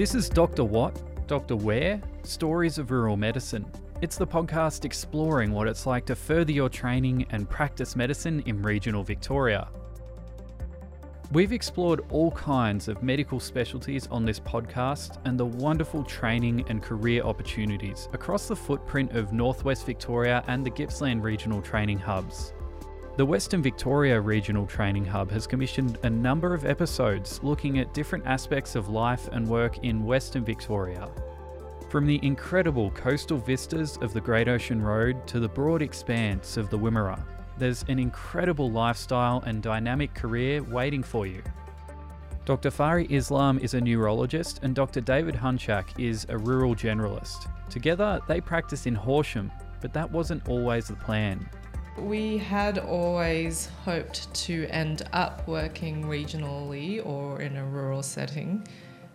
This is Dr. What, Dr. Where, Stories of Rural Medicine. It's the podcast exploring what it's like to further your training and practice medicine in regional Victoria. We've explored all kinds of medical specialties on this podcast and the wonderful training and career opportunities across the footprint of Northwest Victoria and the Gippsland Regional Training Hubs. The Western Victoria Regional Training Hub has commissioned a number of episodes looking at different aspects of life and work in Western Victoria. From the incredible coastal vistas of the Great Ocean Road to the broad expanse of the Wimmera, there's an incredible lifestyle and dynamic career waiting for you. Dr. Fari Islam is a neurologist and Dr. David Hunchak is a rural generalist. Together, they practice in Horsham, but that wasn't always the plan. We had always hoped to end up working regionally or in a rural setting,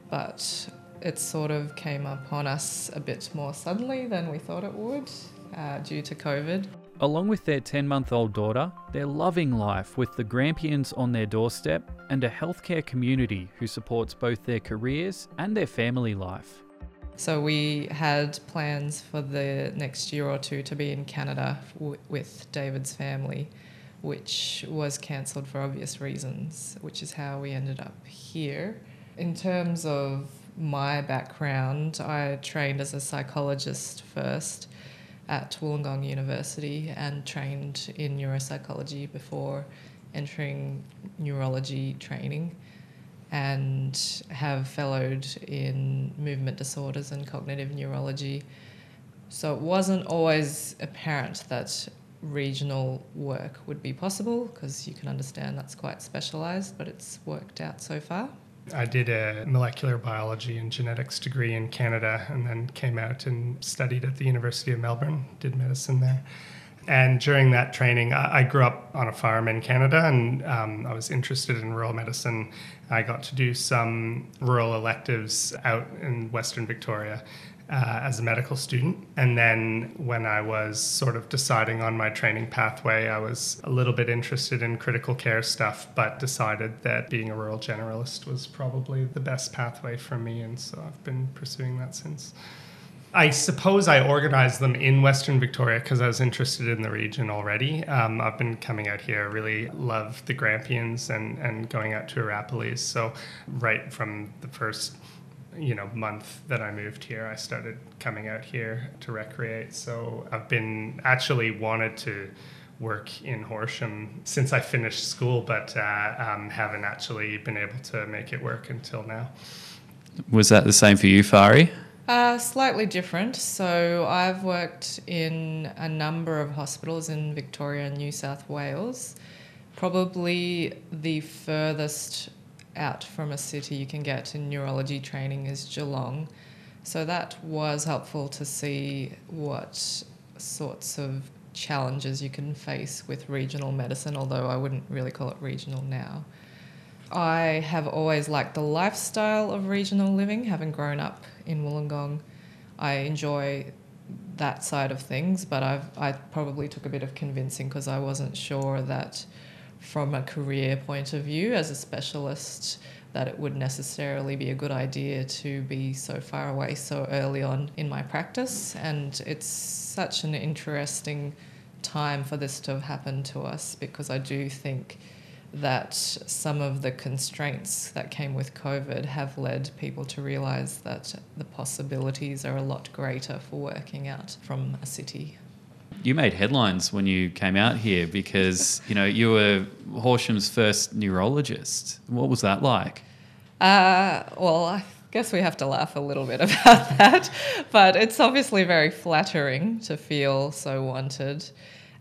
but it sort of came upon us a bit more suddenly than we thought it would uh, due to COVID. Along with their 10 month old daughter, they're loving life with the Grampians on their doorstep and a healthcare community who supports both their careers and their family life. So we had plans for the next year or two to be in Canada w- with David's family, which was cancelled for obvious reasons, which is how we ended up here. In terms of my background, I trained as a psychologist first at Wollongong University and trained in neuropsychology before entering neurology training and have fellowed in movement disorders and cognitive neurology. So it wasn't always apparent that regional work would be possible because you can understand that's quite specialized, but it's worked out so far. I did a molecular biology and genetics degree in Canada and then came out and studied at the University of Melbourne, did medicine there. And during that training, I, grew up on a farm in Canada and um, I was interested in rural medicine. I got to do some rural electives out in Western Victoria uh, as a medical student. And then when I was sort of deciding on my training pathway, I was a little bit interested in critical care stuff, but decided that being a rural generalist was probably the best pathway for me. And so I've been pursuing that since. I suppose I organized them in Western Victoria because I was interested in the region already. Um, I've been coming out here, I really love the Grampians and, and going out to Arapiles. So, right from the first you know month that I moved here, I started coming out here to recreate. So I've been actually wanted to work in Horsham since I finished school, but uh, um, haven't actually been able to make it work until now. Was that the same for you, Fari? Uh, slightly different. So I've worked in a number of hospitals in Victoria and New South Wales. Probably the furthest out from a city you can get in neurology training is Geelong. So that was helpful to see what sorts of challenges you can face with regional medicine, although I wouldn't really call it regional now. I have always liked the lifestyle of regional living, having grown up in Wollongong. I enjoy that side of things, but I've I probably took a bit of convincing because I wasn't sure that from a career point of view as a specialist that it would necessarily be a good idea to be so far away so early on in my practice and it's such an interesting time for this to have happened to us because I do think that some of the constraints that came with COVID have led people to realize that the possibilities are a lot greater for working out from a city. You made headlines when you came out here because you know you were Horsham's first neurologist. What was that like? Uh, well, I guess we have to laugh a little bit about that, but it's obviously very flattering to feel so wanted,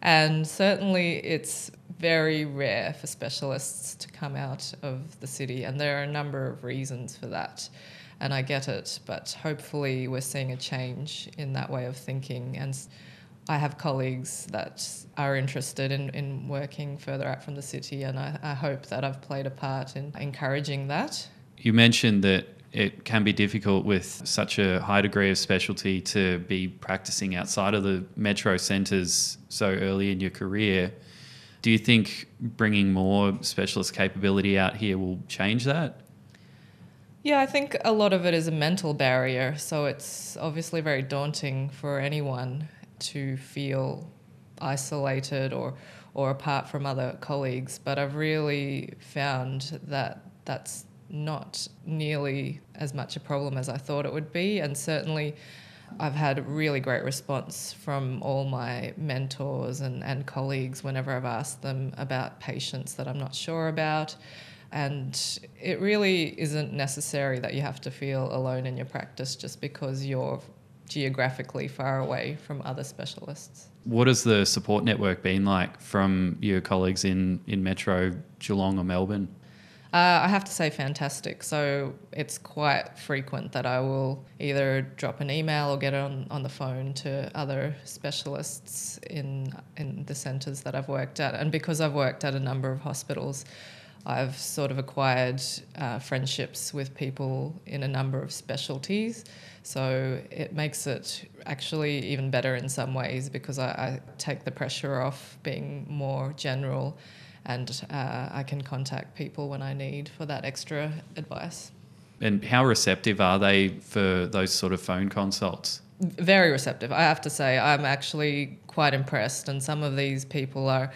and certainly it's very rare for specialists to come out of the city, and there are a number of reasons for that. And I get it, but hopefully, we're seeing a change in that way of thinking. And I have colleagues that are interested in, in working further out from the city, and I, I hope that I've played a part in encouraging that. You mentioned that it can be difficult with such a high degree of specialty to be practicing outside of the metro centres so early in your career. Do you think bringing more specialist capability out here will change that? Yeah, I think a lot of it is a mental barrier. So it's obviously very daunting for anyone to feel isolated or, or apart from other colleagues. But I've really found that that's not nearly as much a problem as I thought it would be. And certainly, I've had a really great response from all my mentors and, and colleagues whenever I've asked them about patients that I'm not sure about. And it really isn't necessary that you have to feel alone in your practice just because you're geographically far away from other specialists. What has the support network been like from your colleagues in, in Metro, Geelong, or Melbourne? Uh, I have to say, fantastic. So it's quite frequent that I will either drop an email or get on, on the phone to other specialists in in the centres that I've worked at. And because I've worked at a number of hospitals, I've sort of acquired uh, friendships with people in a number of specialties. So it makes it actually even better in some ways because I, I take the pressure off being more general and uh, I can contact people when I need for that extra advice. And how receptive are they for those sort of phone consults? Very receptive. I have to say, I'm actually quite impressed. And some of these people are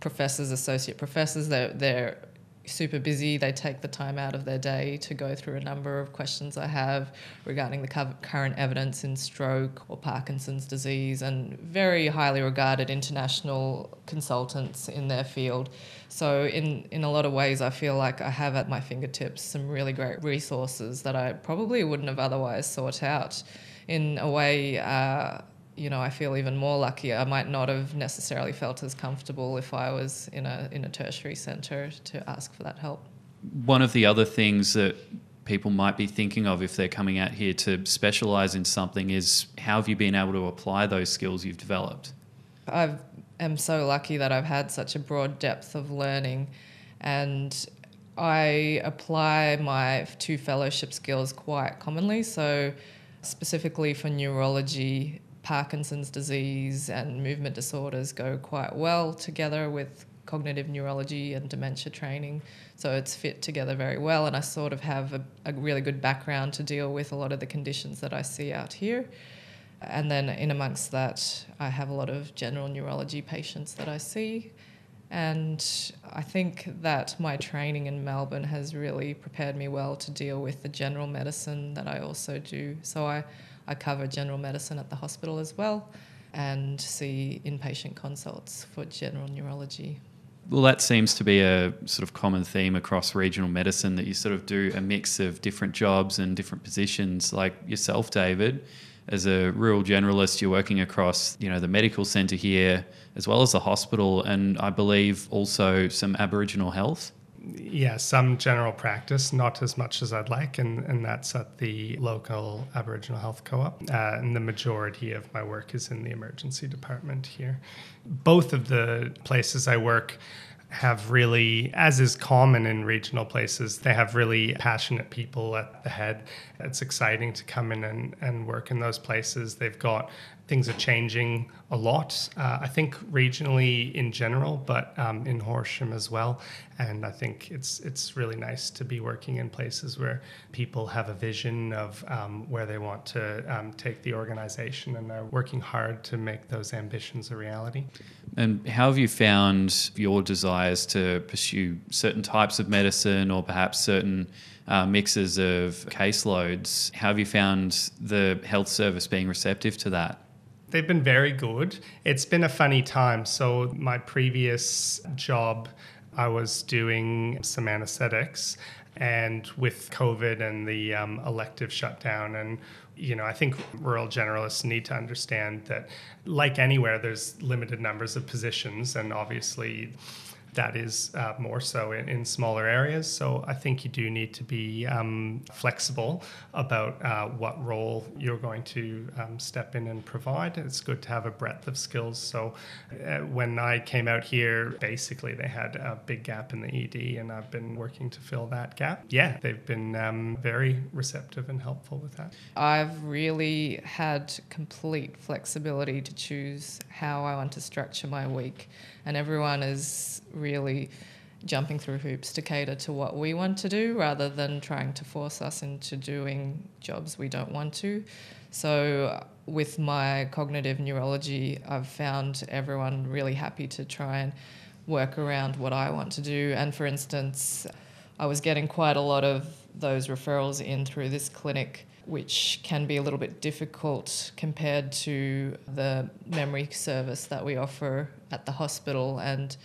professors, associate professors. They're, they're super busy. They take the time out of their day to go through a number of questions I have regarding the current evidence in stroke or Parkinson's disease, and very highly regarded international consultants in their field. So, in, in a lot of ways, I feel like I have at my fingertips some really great resources that I probably wouldn't have otherwise sought out. In a way, uh, you know, I feel even more lucky. I might not have necessarily felt as comfortable if I was in a in a tertiary centre to ask for that help. One of the other things that people might be thinking of if they're coming out here to specialise in something is how have you been able to apply those skills you've developed? I am so lucky that I've had such a broad depth of learning, and I apply my two fellowship skills quite commonly. So specifically for neurology Parkinson's disease and movement disorders go quite well together with cognitive neurology and dementia training. So it's fit together very well. And I sort of have a, a, really good background to deal with a lot of the conditions that I see out here. And then in amongst that, I have a lot of general neurology patients that I see. And I think that my training in Melbourne has really prepared me well to deal with the general medicine that I also do. So I I cover general medicine at the hospital as well and see inpatient consults for general neurology. Well, that seems to be a sort of common theme across regional medicine that you sort of do a mix of different jobs and different positions. Like yourself, David, as a rural generalist, you're working across you know the medical centre here as well as the hospital, and I believe also some Aboriginal health yeah, some general practice, not as much as I'd like, and, and that's at the local Aboriginal Health Co op. Uh, and the majority of my work is in the emergency department here. Both of the places I work have really, as is common in regional places, they have really passionate people at the head. It's exciting to come in and, and work in those places. They've got things are changing a lot, uh, I think regionally in general, but um, in Horsham as well. And I think it's it's really nice to be working in places where people have a vision of um, where they want to um, take the organization and they're working hard to make those ambitions a reality. And how have you found your desires to pursue certain types of medicine or perhaps certain uh, mixes of caseloads? How have you found the health service being receptive to that? They've been very good. It's been a funny time. So, my previous job, I was doing some anesthetics, and with COVID and the um, elective shutdown, and you know, I think rural generalists need to understand that, like anywhere, there's limited numbers of positions, and obviously that is uh, more so in, in, smaller areas. So I think you do need to be um, flexible about uh, what role you're going to um, step in and provide. It's good to have a breadth of skills. So uh, when I came out here, basically they had a big gap in the ED, and I've been working to fill that gap. Yeah, they've been um, very receptive and helpful with that. I've really had complete flexibility to choose how I want to structure my week, and everyone is really jumping through hoops to cater to what we want to do rather than trying to force us into doing jobs we don't want to. So, with my cognitive neurology, I've found everyone really happy to try and work around what I want to do. And for instance, I was getting quite a lot of those referrals in through this clinic, which can be a little bit difficult compared to the memory service that we offer at the hospital. And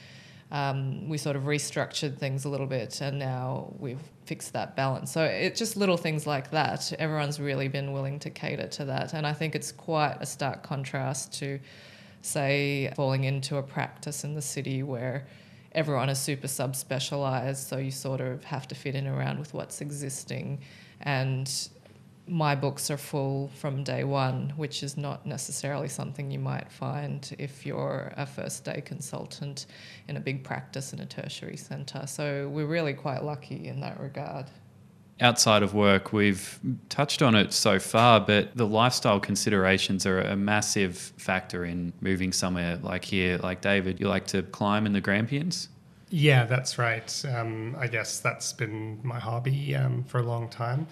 um, we sort of restructured things a little bit and now we've fixed that balance. So it's just little things like that. Everyone's really been willing to cater to that. And I think it's quite a stark contrast to, say, falling into a practice in the city where everyone is super subspecialized. So you sort of have to fit in around with what's existing. And my books are full from day one, which is not necessarily something you might find if you're a first day consultant in a big practice in a tertiary centre. So we're really quite lucky in that regard. Outside of work, we've touched on it so far, but the lifestyle considerations are a massive factor in moving somewhere like here. Like David, you like to climb in the Grampians? Yeah, that's right. Um, I guess that's been my hobby um, for a long time.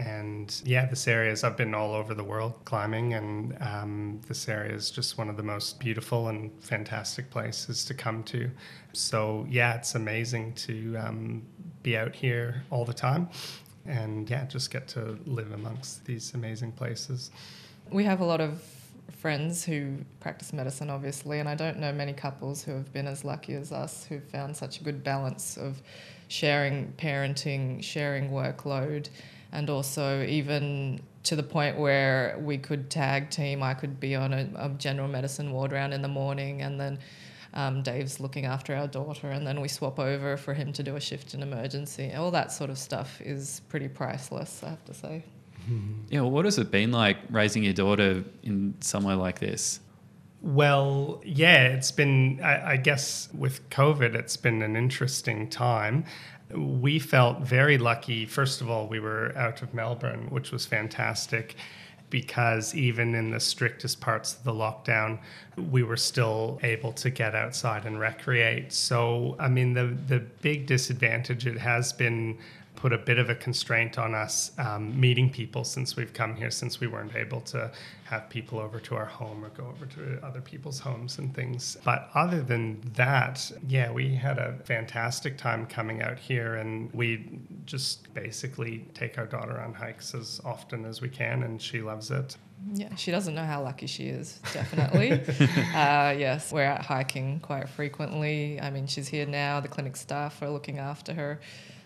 And yeah, this area is, I've been all over the world climbing, and um, this area is just one of the most beautiful and fantastic places to come to. So yeah, it's amazing to um, be out here all the time and yeah, just get to live amongst these amazing places. We have a lot of friends who practice medicine, obviously, and I don't know many couples who have been as lucky as us who've found such a good balance of sharing parenting, sharing workload and also even to the point where we could tag team. I could be on a, a general medicine ward round in the morning, and then um, Dave's looking after our daughter, and then we swap over for him to do a shift in emergency. All that sort of stuff is pretty priceless, I have to say. Yeah, well, what has it been like raising your daughter in somewhere like this? Well, yeah, it's been, I, I, guess, with COVID, it's been an interesting time we felt very lucky. First of all, we were out of Melbourne, which was fantastic because even in the strictest parts of the lockdown, we were still able to get outside and recreate. So, I mean, the, the big disadvantage it has been put a bit of a constraint on us um, meeting people since we've come here, since we weren't able to have people over to our home or go over to other people's homes and things. But other than that, yeah, we had a fantastic time coming out here, and we just basically take our daughter on hikes as often as we can, and she loves it. Yeah, she doesn't know how lucky she is, definitely. uh, yes, we're out hiking quite frequently. I mean, she's here now, the clinic staff are looking after her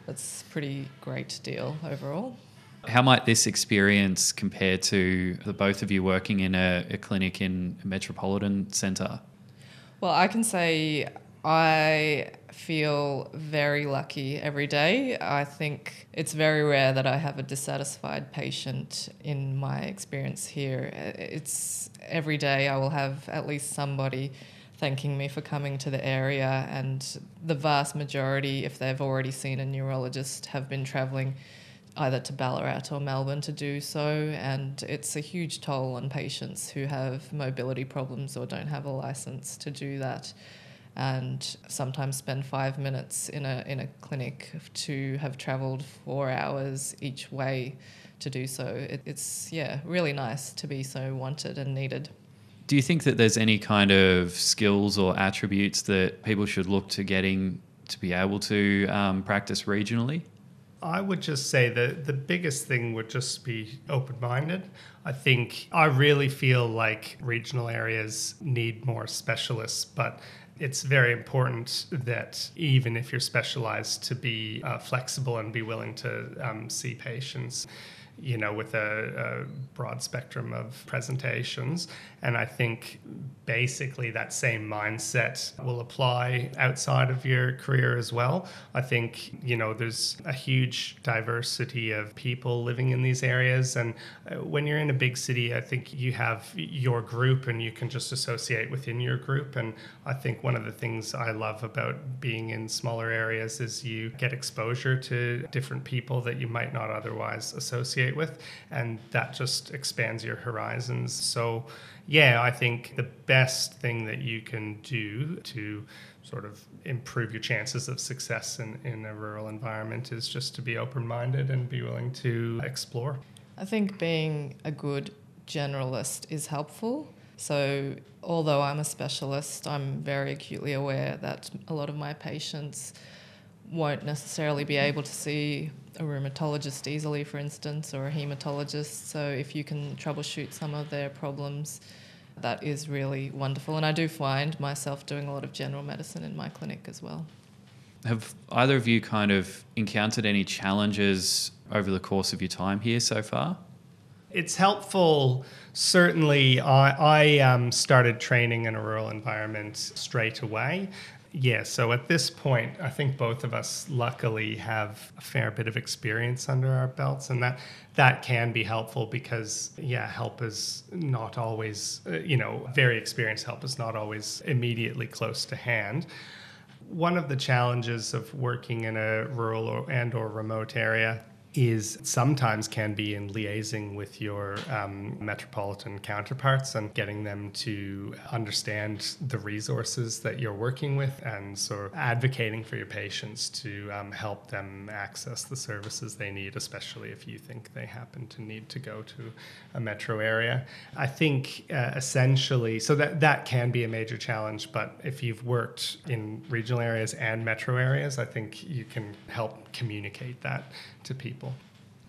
that's a pretty great deal overall. How might this experience compare to the both of you working in a, a clinic in a metropolitan centre? Well, I can say I feel very lucky every day. I think it's very rare that I have a dissatisfied patient in my experience here. It's every day I will have at least somebody thanking me for coming to the area. And the vast majority, if they've already seen a neurologist, have been travelling either to Ballarat or Melbourne to do so. And it's a huge toll on patients who have mobility problems or don't have a license to do that. And sometimes spend five minutes in a in a clinic to have travelled four hours each way to do so. It, it's yeah, really nice to be so wanted and needed. Do you think that there's any kind of skills or attributes that people should look to getting to be able to um, practice regionally? I would just say that the biggest thing would just be open minded. I think I really feel like regional areas need more specialists, but it's very important that even if you're specialized, to be uh, flexible and be willing to um, see patients you know, with a, a, broad spectrum of presentations. And I think basically that same mindset will apply outside of your career as well. I think, you know, there's a huge diversity of people living in these areas. And uh, when you're in a big city, I think you have your group and you can just associate within your group. And I think one of the things I love about being in smaller areas is you get exposure to different people that you might not otherwise associate associate with, and that just expands your horizons. So, yeah, I think the best thing that you can do to sort of improve your chances of success in, in a rural environment is just to be open minded and be willing to explore. I think being a good generalist is helpful. So, although I'm a specialist, I'm very acutely aware that a lot of my patients won't necessarily be able to see a rheumatologist easily, for instance, or a hematologist. So, if you can troubleshoot some of their problems, that is really wonderful. And I do find myself doing a lot of general medicine in my clinic as well. Have either of you kind of encountered any challenges over the course of your time here so far? It's helpful. Certainly, I, I um, started training in a rural environment straight away. Yeah, so at this point, I think both of us luckily have a fair bit of experience under our belts, and that that can be helpful because yeah, help is not always, uh, you know, very experienced help is not always immediately close to hand. One of the challenges of working in a rural or, and or remote area is sometimes can be in liaising with your um, metropolitan counterparts and getting them to understand the resources that you're working with and sort of advocating for your patients to um, help them access the services they need, especially if you think they happen to need to go to a metro area. I think uh, essentially, so that, that can be a major challenge, but if you've worked in regional areas and metro areas, I think you can help communicate that to people.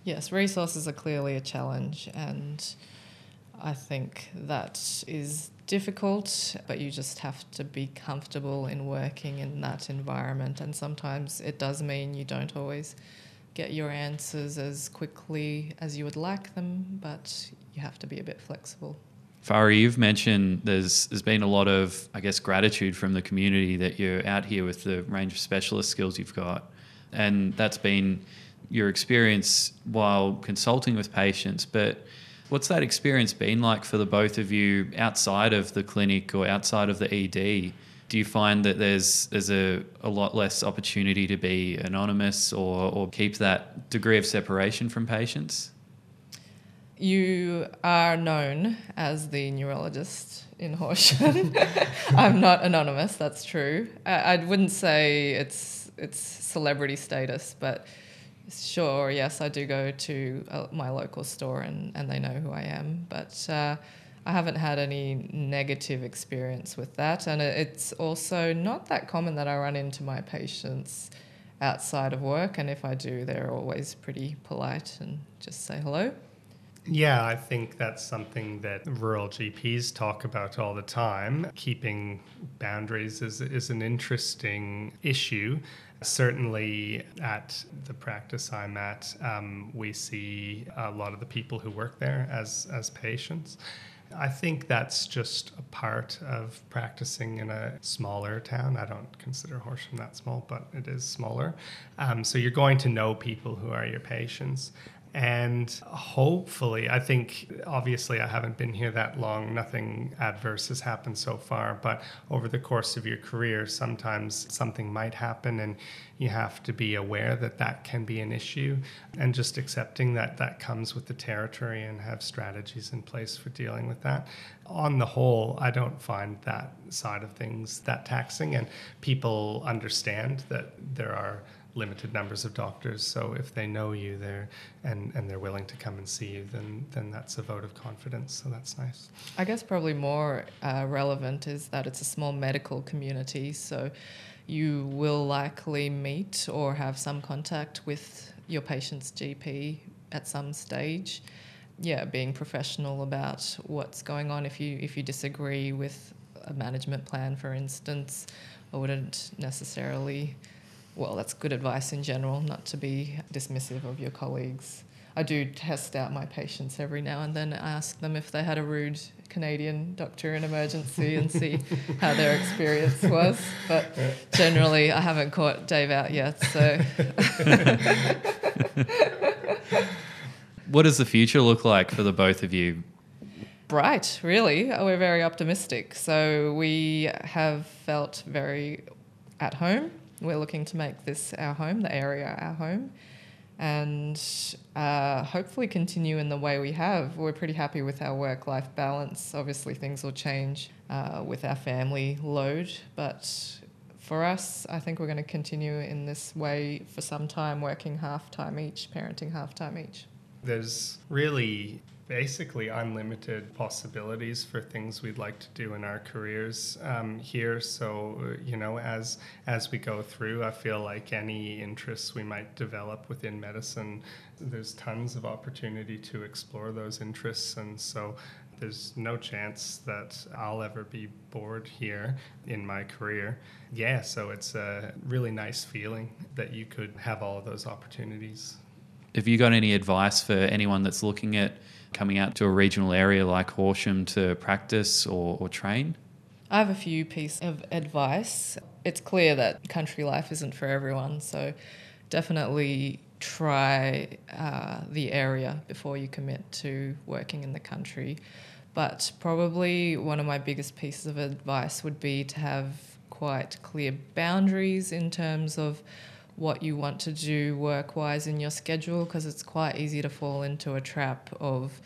Yes, resources are clearly a challenge, and I think that is difficult, but you just have to be comfortable in working in that environment. And sometimes it does mean you don't always get your answers as quickly as you would like them, but you have to be a bit flexible. Fari, you've mentioned there's there's been a lot of, I guess, gratitude from the community that you're out here with the range of specialist skills you've got, and that's been your experience while consulting with patients, but what's that experience been like for the both of you outside of the clinic or outside of the ED? Do you find that there's there's a, a lot less opportunity to be anonymous or, or keep that degree of separation from patients? You are known as the neurologist in Horsham. I'm not anonymous, that's true. I, I wouldn't say it's it's celebrity status, but Sure, yes, I do go to uh, my local store and, and they know who I am, but uh, I haven't had any negative experience with that. And it's also not that common that I run into my patients outside of work, and if I do, they're always pretty polite and just say hello. Yeah, I think that's something that rural GPs talk about all the time. Keeping boundaries is, is an interesting issue. Certainly, at the practice I'm at, um, we see a lot of the people who work there as, as patients. I think that's just a part of practicing in a smaller town. I don't consider Horsham that small, but it is smaller. Um, so you're going to know people who are your patients. And hopefully, I think obviously I haven't been here that long, nothing adverse has happened so far, but over the course of your career, sometimes something might happen and you have to be aware that that can be an issue and just accepting that that comes with the territory and have strategies in place for dealing with that. On the whole, I don't find that side of things that taxing, and people understand that there are limited numbers of doctors. So if they know you there and, and they're willing to come and see you, then then that's a vote of confidence. So that's nice. I guess probably more uh, relevant is that it's a small medical community. So you will likely meet or have some contact with your patient's GP at some stage. Yeah, being professional about what's going on. If you if you disagree with a management plan, for instance, I wouldn't necessarily well, that's good advice in general, not to be dismissive of your colleagues. I do test out my patients every now and then, I ask them if they had a rude Canadian doctor in emergency and see how their experience was. But generally, I haven't caught Dave out yet, so. what does the future look like for the both of you? Bright, really. We're very optimistic. So we have felt very at home we're looking to make this our home, the area our home. and uh, hopefully continue in the way we have. We're pretty happy with our work life balance. Obviously, things will change uh, with our family load, but for us, I think we're going to continue in this way for some time, working half time each, parenting half time each. There's really basically unlimited possibilities for things we'd like to do in our careers um, here. So you know, as as we go through, I feel like any interests we might develop within medicine, there's tons of opportunity to explore those interests, and so. There's no chance that I'll ever be bored here in my career. Yeah, so it's a really nice feeling that you could have all those opportunities. Have you got any advice for anyone that's looking at coming out to a regional area like Horsham to practice or, or train? I have a few pieces of advice. It's clear that country life isn't for everyone, so definitely try uh, the area before you commit to working in the country. But probably one of my biggest pieces of advice would be to have quite clear boundaries in terms of what you want to do work wise in your schedule because it's quite easy to fall into a trap of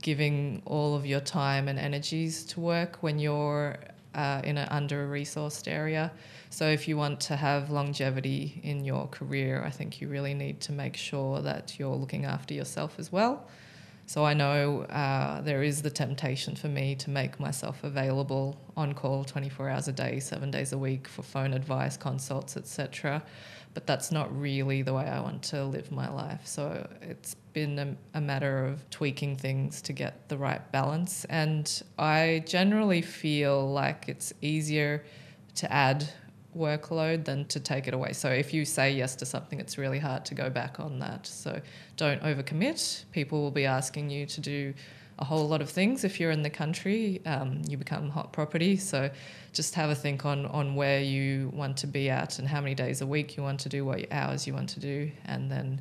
giving all of your time and energies to work when you're uh, in an under resourced area. So, if you want to have longevity in your career, I think you really need to make sure that you're looking after yourself as well. So, I know uh, there is the temptation for me to make myself available on call 24 hours a day, seven days a week for phone advice, consults, etc but that's not really the way I want to live my life. So it's been a, a, matter of tweaking things to get the right balance. And I generally feel like it's easier to add workload than to take it away. So if you say yes to something, it's really hard to go back on that. So don't overcommit. People will be asking you to do a whole lot of things if you're in the country. Um, you become hot property. So just have a think on on where you want to be at and how many days a week you want to do, what hours you want to do, and then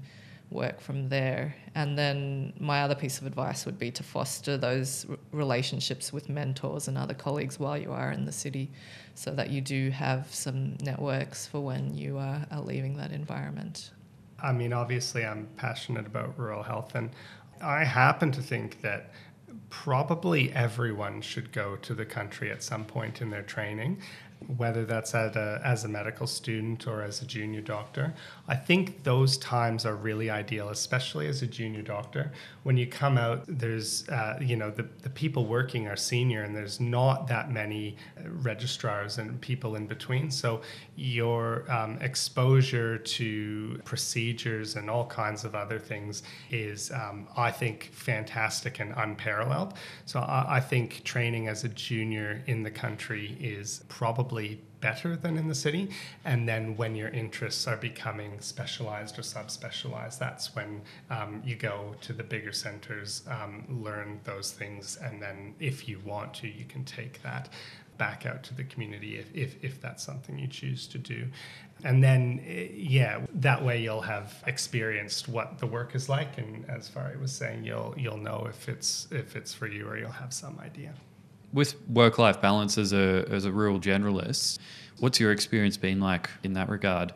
work from there. And then my other piece of advice would be to foster those relationships with mentors and other colleagues while you are in the city so that you do have some networks for when you are, are leaving that environment. I mean, obviously, I'm passionate about rural health, and I happen to think that probably everyone should go to the country at some point in their training whether that's at a, as a medical student or as a junior doctor. I think those times are really ideal, especially as a junior doctor. When you come out, there's, uh, you know, the, the people working are senior and there's not that many registrars and people in between. So your um, exposure to procedures and all kinds of other things is, um, I think, fantastic and unparalleled. So I, I think training as a junior in the country is probably probably better than in the city. And then when your interests are becoming specialized or subspecialized, that's when um, you go to the bigger centers, um, learn those things, and then if you want to, you can take that back out to the community if, if, if that's something you choose to do. And then, eh, yeah, that way you'll have experienced what the work is like, and as Fari was saying, you'll you'll know if it's if it's for you or you'll have some idea with work life balance as a as a rural generalist, what's your experience been like in that regard?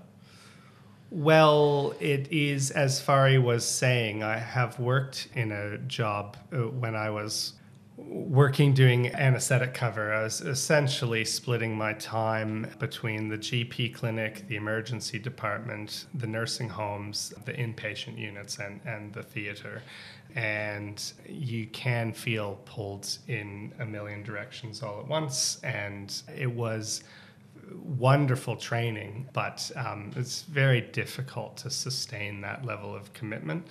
Well, it is as Fari was saying. I have worked in a job uh, when I was working doing anesthetic cover. I was essentially splitting my time between the GP clinic, the emergency department, the nursing homes, the inpatient units, and, and the theater and you can feel pulled in a million directions all at once. And it was wonderful training, but um, it's very difficult to sustain that level of commitment.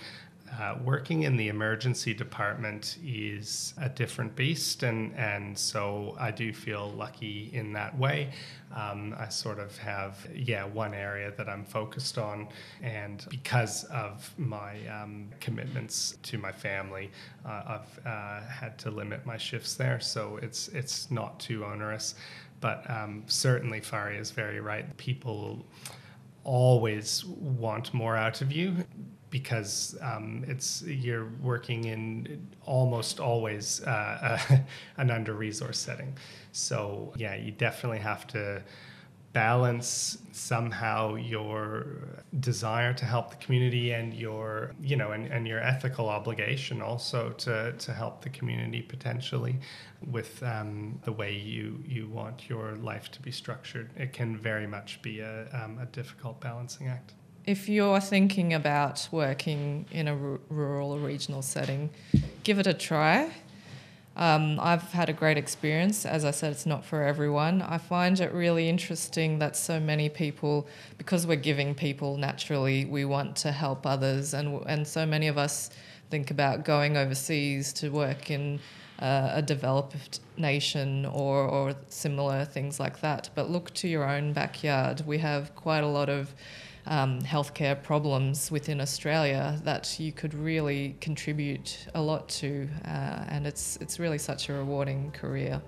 Uh, working in the emergency department is a different beast, and, and so I do feel lucky in that way. Um, I sort of have, yeah, one area that I'm focused on, and because of my um, commitments to my family, uh, I've uh, had to limit my shifts there, so it's it's not too onerous. But um, certainly, Fari is very right. People always want more out of you because um, it's you're working in almost always uh, uh, an under resource setting. So yeah, you definitely have to balance somehow your desire to help the community and your you know and, and your ethical obligation also to, to help the community potentially with um, the way you you want your life to be structured it can very much be a, um, a difficult balancing act if you're thinking about working in a r- rural or regional setting give it a try um, I've had a great experience. As I said, it's not for everyone. I find it really interesting that so many people, because we're giving people naturally, we want to help others, and and so many of us think about going overseas to work in uh, a developed nation or or similar things like that. But look to your own backyard. We have quite a lot of um, healthcare problems within Australia that you could really contribute a lot to, uh, and it's it's really such a rewarding career.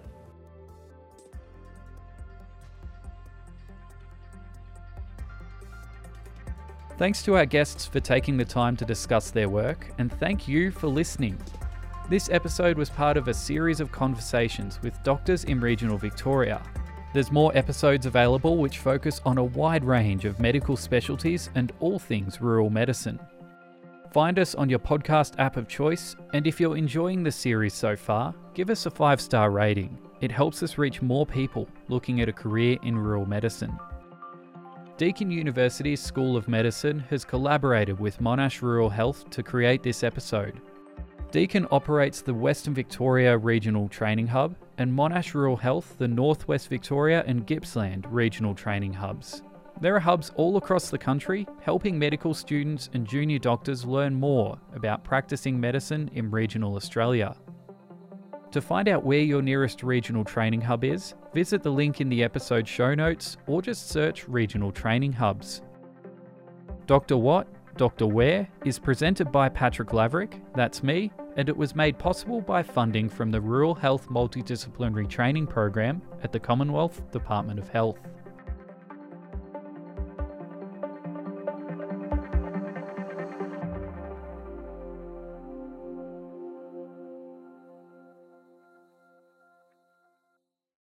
Thanks to our guests for taking the time to discuss their work, and thank you for listening. This episode was part of a series of conversations with doctors in regional Victoria there's more episodes available which focus on a wide range of medical specialties and all things rural medicine. Find us on your podcast app of choice, and if you're enjoying the series so far, give us a five star rating. It helps us reach more people looking at a career in rural medicine. Deakin University's School of Medicine has collaborated with Monash Rural Health to create this episode. Deakin operates the Western Victoria Regional Training Hub and Monash Rural Health the Northwest Victoria and Gippsland Regional Training Hubs. There are hubs all across the country helping medical students and junior doctors learn more about practicing medicine in regional Australia. To find out where your nearest regional training hub is, visit the link in the episode show notes or just search Regional Training Hubs. Dr. What, Dr. Where is presented by Patrick Laverick, that's me, and it was made possible by funding from the Rural Health Multidisciplinary Training Program at the Commonwealth Department of Health.